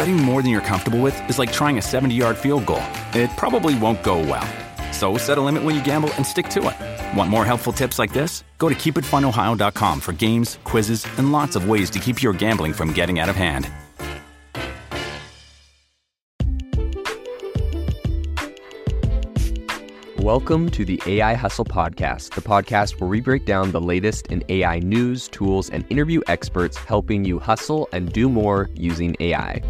Betting more than you're comfortable with is like trying a 70 yard field goal. It probably won't go well. So set a limit when you gamble and stick to it. Want more helpful tips like this? Go to keepitfunohio.com for games, quizzes, and lots of ways to keep your gambling from getting out of hand. Welcome to the AI Hustle Podcast, the podcast where we break down the latest in AI news, tools, and interview experts helping you hustle and do more using AI.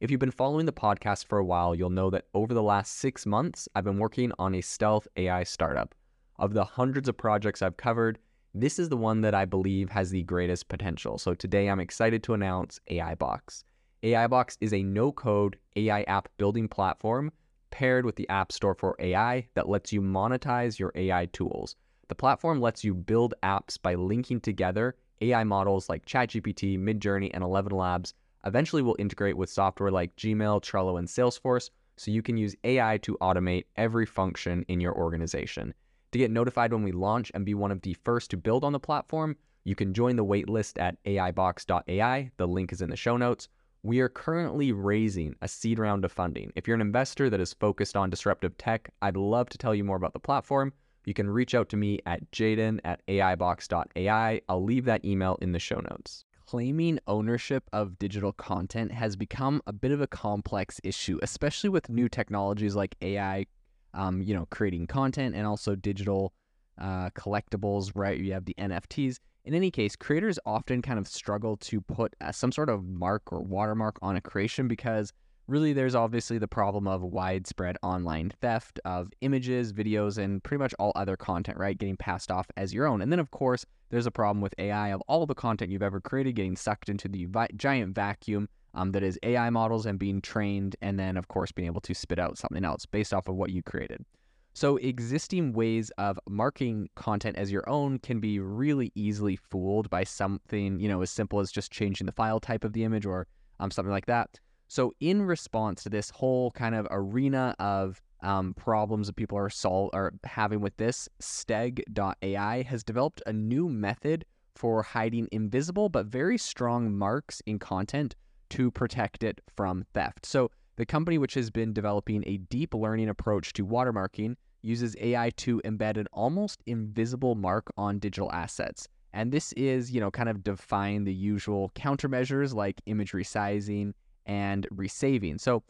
If you've been following the podcast for a while, you'll know that over the last six months, I've been working on a stealth AI startup. Of the hundreds of projects I've covered, this is the one that I believe has the greatest potential. So today I'm excited to announce AI Box. AI Box is a no code AI app building platform paired with the App Store for AI that lets you monetize your AI tools. The platform lets you build apps by linking together AI models like ChatGPT, Midjourney, and ElevenLabs. Eventually, we'll integrate with software like Gmail, Trello, and Salesforce so you can use AI to automate every function in your organization. To get notified when we launch and be one of the first to build on the platform, you can join the waitlist at AIbox.ai. The link is in the show notes. We are currently raising a seed round of funding. If you're an investor that is focused on disruptive tech, I'd love to tell you more about the platform. You can reach out to me at jaeden at aibox.ai. I'll leave that email in the show notes. Claiming ownership of digital content has become a bit of a complex issue, especially with new technologies like AI, um, you know, creating content and also digital uh, collectibles, right? You have the NFTs in any case, creators often kind of struggle to put uh, some sort of mark or watermark on a creation because really there's obviously the problem of widespread online theft of images, videos, and pretty much all other content, right? Getting passed off as your own. And then, of course, there's a problem with AI of all the content you've ever created getting sucked into the vi- giant vacuum um, that is AI models and being trained, and then, of course, being able to spit out something else based off of what you created. So, existing ways of marking content as your own can be really easily fooled by something, you know, as simple as just changing the file type of the image or um, something like that. So, in response to this whole kind of arena of um, problems that people are sol- are having with this, Steg.ai has developed a new method for hiding invisible but very strong marks in content to protect it from theft. So, the company, which has been developing a deep learning approach to watermarking, uses AI to embed an almost invisible mark on digital assets. And this is, you know, kind of define the usual countermeasures like image resizing and resaving. So,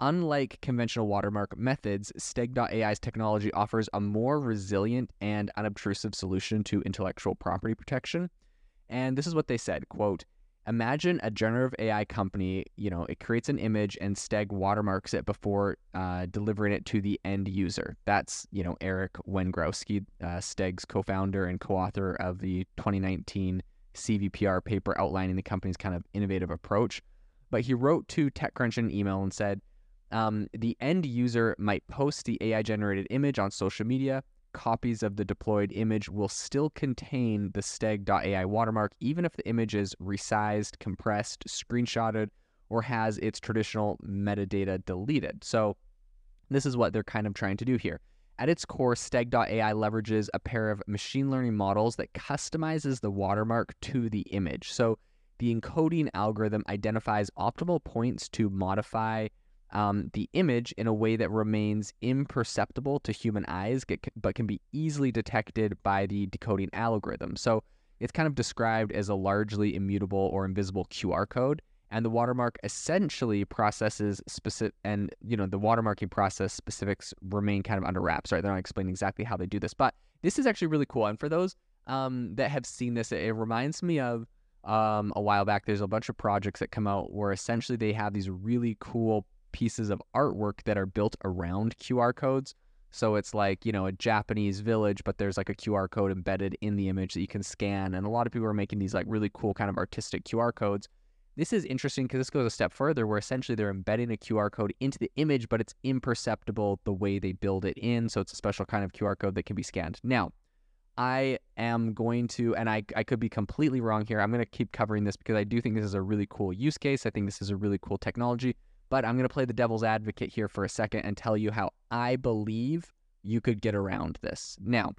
unlike conventional watermark methods, Steg.ai's technology offers a more resilient and unobtrusive solution to intellectual property protection. And this is what they said, quote, imagine a generative AI company, you know, it creates an image and Steg watermarks it before uh, delivering it to the end user. That's, you know, Eric Wengrowski, uh, Steg's co founder and co author of the 2019 CVPR paper outlining the company's kind of innovative approach. But he wrote to TechCrunch in an email and said, um, the end user might post the AI generated image on social media copies of the deployed image will still contain the steg.ai watermark, even if the image is resized, compressed, screenshotted, or has its traditional metadata deleted. So, this is what they're kind of trying to do here. At its core, steg.ai leverages a pair of machine learning models that customizes the watermark to the image. So, the encoding algorithm identifies optimal points to modify um, the image in a way that remains imperceptible to human eyes, but can be easily detected by the decoding algorithm. So it's kind of described as a largely immutable or invisible QR code. And the watermark essentially processes specific, and you know the watermarking process specifics remain kind of under wraps. Right, they're not explaining exactly how they do this, but this is actually really cool. And for those um, that have seen this, it, it reminds me of um, a while back. There's a bunch of projects that come out where essentially they have these really cool pieces of artwork that are built around QR codes. So it's like, you know, a Japanese village, but there's like a QR code embedded in the image that you can scan. And a lot of people are making these like really cool kind of artistic QR codes. this is interesting because this goes a step further where essentially they're embedding a QR code into the image, but it's imperceptible the way they build it in. So it's a special kind of QR code that can be scanned. Now, I am going to, and I, I could be completely wrong here. I'm going to keep covering this because I do think this is a really cool use case. I think this is a really cool technology. But I'm going to play the devil's advocate here for a second and tell you how I believe you could get around this. Now,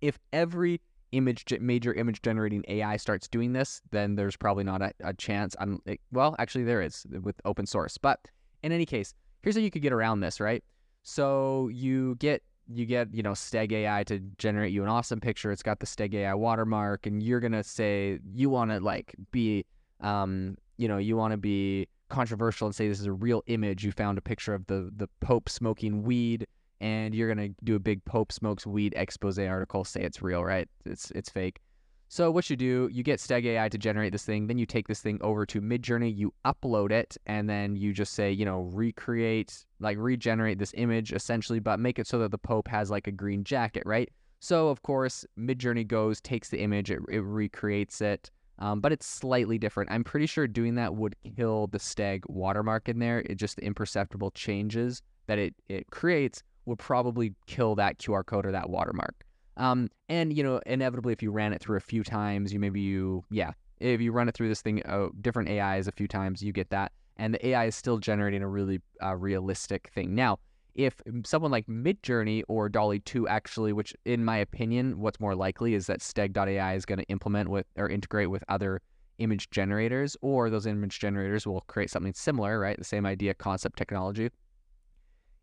if every image major image generating AI starts doing this, then there's probably not a, a chance. I'm it, well, actually there is with open source. But in any case, here's how you could get around this, right? So you get you get you know Steg AI to generate you an awesome picture. It's got the Steg AI watermark, and you're gonna say you want to like be um you know you want to be controversial and say this is a real image. You found a picture of the the Pope smoking weed and you're gonna do a big Pope smokes weed expose article, say it's real, right? It's it's fake. So what you do, you get Steg AI to generate this thing, then you take this thing over to Midjourney, you upload it, and then you just say, you know, recreate, like regenerate this image essentially, but make it so that the Pope has like a green jacket, right? So of course, Midjourney goes, takes the image, it, it recreates it, um, but it's slightly different. I'm pretty sure doing that would kill the Steg watermark in there. It just the imperceptible changes that it it creates would probably kill that QR code or that watermark. Um, and you know, inevitably, if you ran it through a few times, you maybe you yeah, if you run it through this thing, uh, different AIs a few times, you get that, and the AI is still generating a really uh, realistic thing. Now, if someone like Midjourney or DALL-E 2 actually, which in my opinion, what's more likely is that Steg.ai is going to implement with or integrate with other image generators, or those image generators will create something similar, right? The same idea, concept, technology.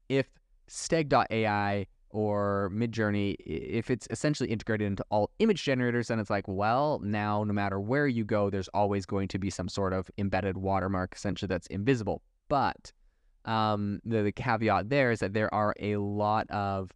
If Steg.ai or Midjourney, if it's essentially integrated into all image generators, then it's like, well, now no matter where you go, there's always going to be some sort of embedded watermark essentially that's invisible. But um, the, the caveat there is that there are a lot of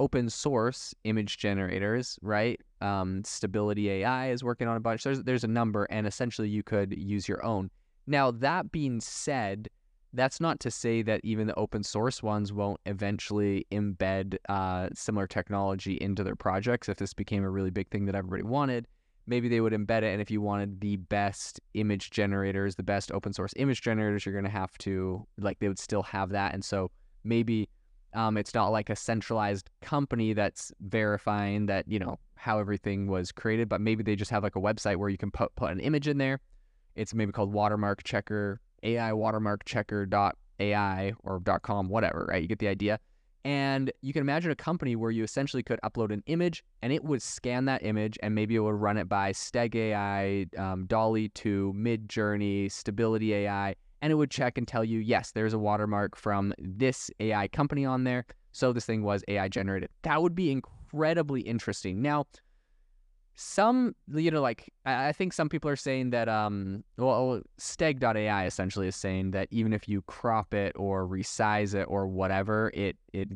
open source image generators, right? Um, Stability AI is working on a bunch. There's there's a number, and essentially you could use your own. Now that being said, that's not to say that even the open source ones won't eventually embed uh, similar technology into their projects. If this became a really big thing that everybody wanted, maybe they would embed it. And if you wanted the best image generators, the best open source image generators, you're going to have to, like, they would still have that. And so maybe um, it's not like a centralized company that's verifying that, you know, how everything was created, but maybe they just have like a website where you can put, put an image in there. It's maybe called Watermark Checker AI watermark checker dot AI or com, whatever, right? You get the idea. And you can imagine a company where you essentially could upload an image and it would scan that image and maybe it would run it by Steg AI, um, DALL-E 2, Midjourney, Stability AI, and it would check and tell you, yes, there's a watermark from this AI company on there. So this thing was AI generated. That would be incredibly interesting. Now, some you know like i think some people are saying that um well steg.ai essentially is saying that even if you crop it or resize it or whatever it it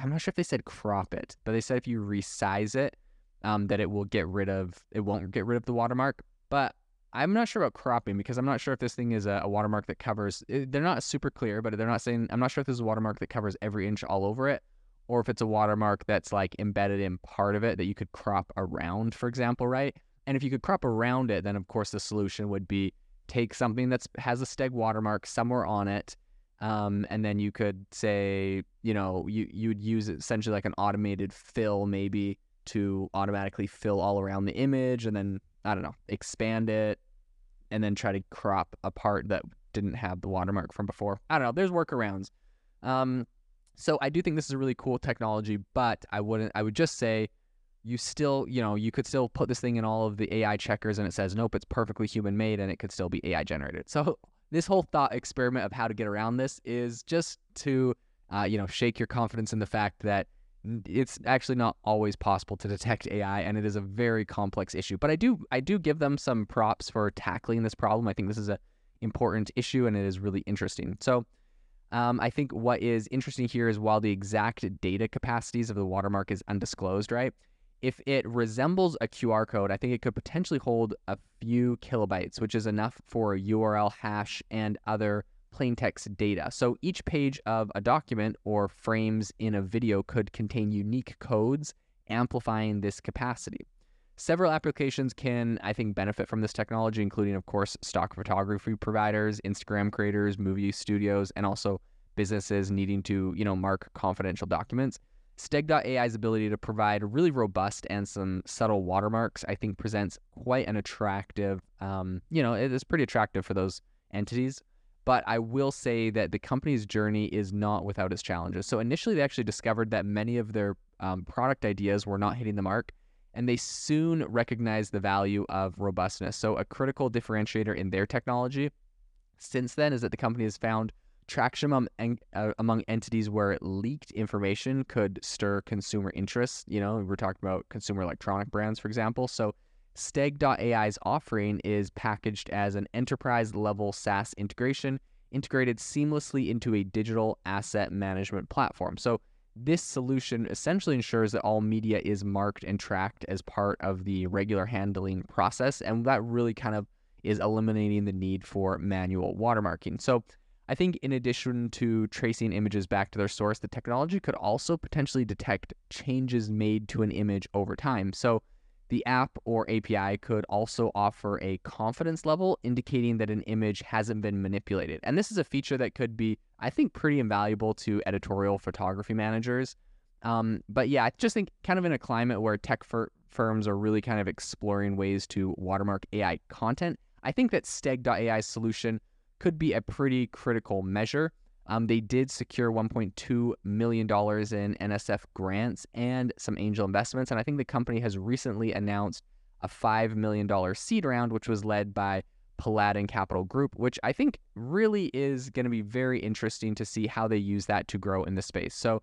i'm not sure if they said crop it but they said if you resize it um that it will get rid of it won't get rid of the watermark. But i'm not sure about cropping because i'm not sure if this thing is a, a watermark that covers eh, they're not super clear but they're not saying i'm not sure if this is a watermark that covers every inch all over it or if it's a watermark that's like embedded in part of it that you could crop around, for example, right? And if you could crop around it, then of course the solution would be take something that has a Steg watermark somewhere on it, um, and then you could say, you know, you you would use essentially like an automated fill maybe to automatically fill all around the image, and then I don't know, expand it, and then try to crop a part that didn't have the watermark from before. I don't know. There's workarounds. Um, so I do think this is a really cool technology, but I wouldn't. I would just say you still, you know, you could still put this thing in all of the AI checkers, and it says nope, it's perfectly human made, and it could still be AI generated. So this whole thought experiment of how to get around this is just to, uh, you know, shake your confidence in the fact that it's actually not always possible to detect AI, and it is a very complex issue. But I do, I do give them some props for tackling this problem. I think this is a important issue, and it is really interesting. So um, I think what is interesting here is while the exact data capacities of the watermark is undisclosed, right? If it resembles a QR code, I think it could potentially hold a few kilobytes, which is enough for a URL hash and other plain text data. So each page of a document or frames in a video could contain unique codes amplifying this capacity. Several applications can, I think, benefit from this technology, including, of course, stock photography providers, Instagram creators, movie studios, and also businesses needing to, you know, mark confidential documents. Steg.ai's ability to provide really robust and some subtle watermarks, I think, presents quite an attractive, um, you know, it is pretty attractive for those entities. But I will say that the company's journey is not without its challenges. So initially, they actually discovered that many of their um, product ideas were not hitting the mark and they soon recognized the value of robustness. So, a critical differentiator in their technology since then is that the company has found traction among, uh, among entities where leaked information could stir consumer interest. You know, we're talking about consumer electronic brands, for example. So, Steg.ai's offering is packaged as an enterprise level SaaS integration integrated seamlessly into a digital asset management platform. So, this solution essentially ensures that all media is marked and tracked as part of the regular handling process. And that really kind of is eliminating the need for manual watermarking. So I think in addition to tracing images back to their source, the technology could also potentially detect changes made to an image over time. So the app or API could also offer a confidence level indicating that an image hasn't been manipulated. And this is a feature that could be, I think, pretty invaluable to editorial photography managers. Um, but yeah, I just think kind of in a climate where tech fir- firms are really kind of exploring ways to watermark AI content, I think that Steg.ai's solution could be a pretty critical measure. Um, they did secure $1.2 million in NSF grants and some angel investments. And I think the company has recently announced a $5 million seed round, which was led by Paladin Capital Group, which I think really is going to be very interesting to see how they use that to grow in the space. So